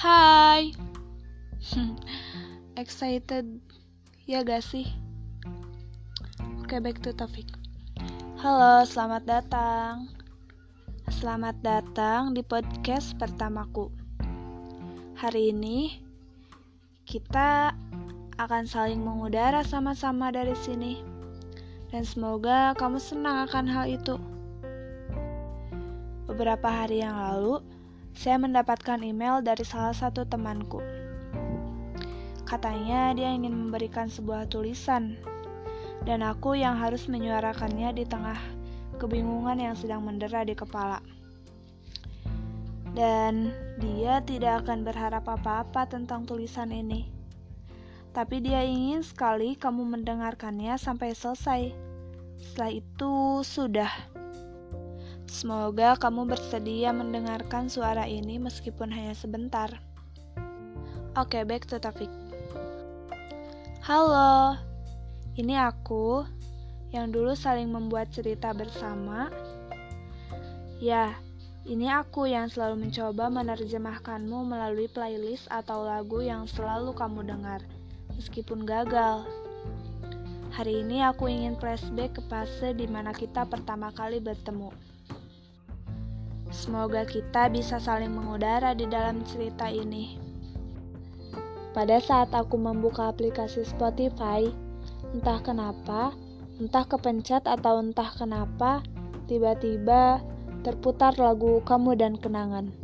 Hai. Excited ya gak sih? Oke, back to topik. Halo, selamat datang. Selamat datang di podcast pertamaku. Hari ini kita akan saling mengudara sama-sama dari sini. Dan semoga kamu senang akan hal itu. Beberapa hari yang lalu, saya mendapatkan email dari salah satu temanku. Katanya dia ingin memberikan sebuah tulisan, dan aku yang harus menyuarakannya di tengah kebingungan yang sedang mendera di kepala. Dan dia tidak akan berharap apa-apa tentang tulisan ini. Tapi dia ingin sekali kamu mendengarkannya sampai selesai. Setelah itu, sudah. Semoga kamu bersedia mendengarkan suara ini meskipun hanya sebentar. Oke, okay, back to topic. Halo, ini aku yang dulu saling membuat cerita bersama. Ya, ini aku yang selalu mencoba menerjemahkanmu melalui playlist atau lagu yang selalu kamu dengar, meskipun gagal. Hari ini aku ingin flashback ke fase di mana kita pertama kali bertemu. Semoga kita bisa saling mengudara di dalam cerita ini. Pada saat aku membuka aplikasi Spotify, entah kenapa, entah kepencet atau entah kenapa, tiba-tiba terputar lagu Kamu dan Kenangan.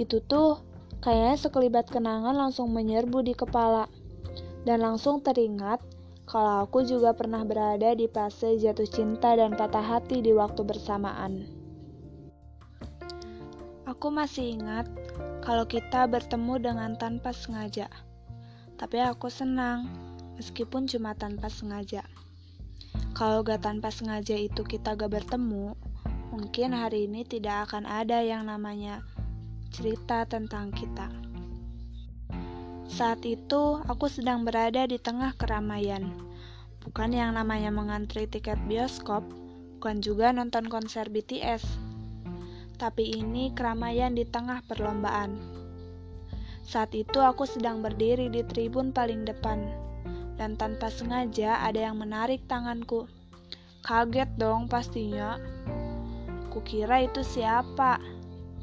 Itu tuh kayaknya sekelibat kenangan langsung menyerbu di kepala. Dan langsung teringat kalau aku juga pernah berada di fase jatuh cinta dan patah hati di waktu bersamaan. Aku masih ingat kalau kita bertemu dengan tanpa sengaja. Tapi aku senang, meskipun cuma tanpa sengaja. Kalau gak tanpa sengaja itu kita gak bertemu, mungkin hari ini tidak akan ada yang namanya cerita tentang kita. Saat itu, aku sedang berada di tengah keramaian. Bukan yang namanya mengantri tiket bioskop, bukan juga nonton konser BTS tapi ini keramaian di tengah perlombaan. Saat itu aku sedang berdiri di tribun paling depan, dan tanpa sengaja ada yang menarik tanganku. Kaget dong pastinya. Kukira itu siapa?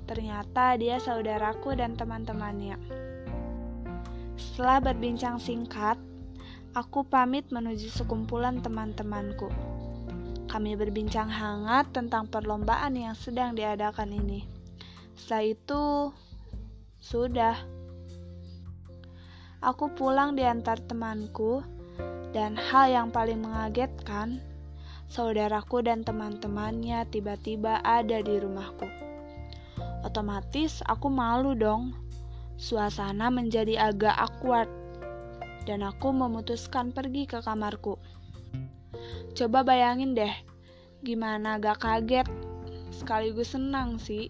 Ternyata dia saudaraku dan teman-temannya. Setelah berbincang singkat, aku pamit menuju sekumpulan teman-temanku. Kami berbincang hangat tentang perlombaan yang sedang diadakan ini. Setelah itu, sudah. Aku pulang diantar temanku, dan hal yang paling mengagetkan, saudaraku dan teman-temannya tiba-tiba ada di rumahku. Otomatis aku malu dong. Suasana menjadi agak awkward, dan aku memutuskan pergi ke kamarku. Coba bayangin deh, gimana gak kaget, sekaligus senang sih.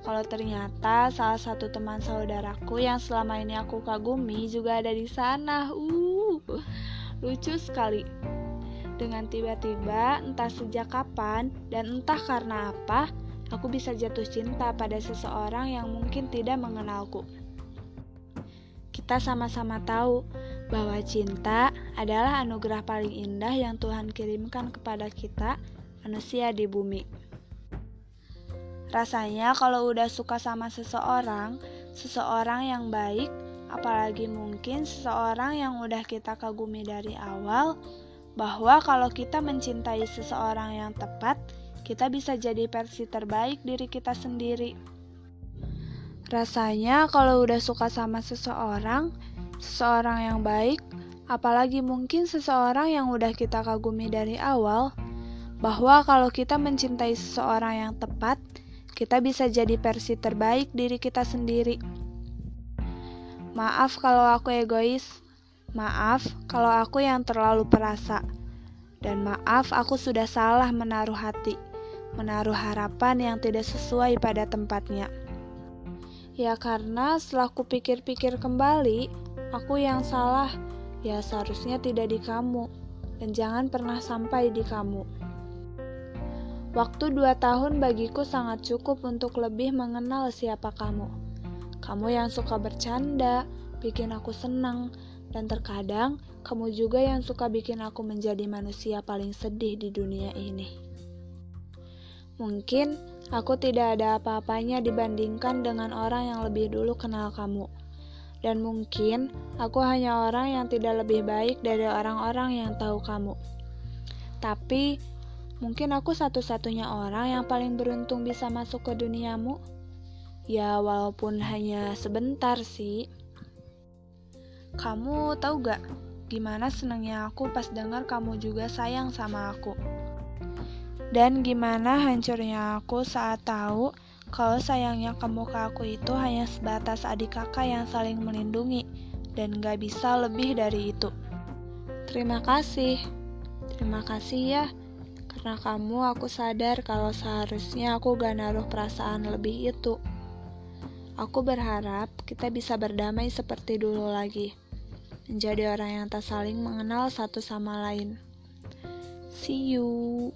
Kalau ternyata salah satu teman saudaraku yang selama ini aku kagumi juga ada di sana. Uh, lucu sekali. Dengan tiba-tiba, entah sejak kapan dan entah karena apa, aku bisa jatuh cinta pada seseorang yang mungkin tidak mengenalku. Kita sama-sama tahu bahwa cinta adalah anugerah paling indah yang Tuhan kirimkan kepada kita, manusia di bumi. Rasanya kalau udah suka sama seseorang, seseorang yang baik, apalagi mungkin seseorang yang udah kita kagumi dari awal, bahwa kalau kita mencintai seseorang yang tepat, kita bisa jadi versi terbaik diri kita sendiri. Rasanya kalau udah suka sama seseorang, seseorang yang baik, apalagi mungkin seseorang yang udah kita kagumi dari awal, bahwa kalau kita mencintai seseorang yang tepat, kita bisa jadi versi terbaik diri kita sendiri. Maaf kalau aku egois, maaf kalau aku yang terlalu perasa, dan maaf aku sudah salah menaruh hati, menaruh harapan yang tidak sesuai pada tempatnya. Ya karena setelah kupikir-pikir kembali, Aku yang salah, ya seharusnya tidak di kamu, dan jangan pernah sampai di kamu. Waktu dua tahun bagiku sangat cukup untuk lebih mengenal siapa kamu. Kamu yang suka bercanda, bikin aku senang, dan terkadang kamu juga yang suka bikin aku menjadi manusia paling sedih di dunia ini. Mungkin aku tidak ada apa-apanya dibandingkan dengan orang yang lebih dulu kenal kamu. Dan mungkin aku hanya orang yang tidak lebih baik dari orang-orang yang tahu kamu. Tapi mungkin aku satu-satunya orang yang paling beruntung bisa masuk ke duniamu. Ya, walaupun hanya sebentar sih. Kamu tahu gak gimana senangnya aku pas dengar kamu juga sayang sama aku? Dan gimana hancurnya aku saat tahu kalau sayangnya kamu ke aku itu hanya sebatas adik kakak yang saling melindungi dan gak bisa lebih dari itu. Terima kasih. Terima kasih ya. Karena kamu aku sadar kalau seharusnya aku gak naruh perasaan lebih itu. Aku berharap kita bisa berdamai seperti dulu lagi, menjadi orang yang tak saling mengenal satu sama lain. See you.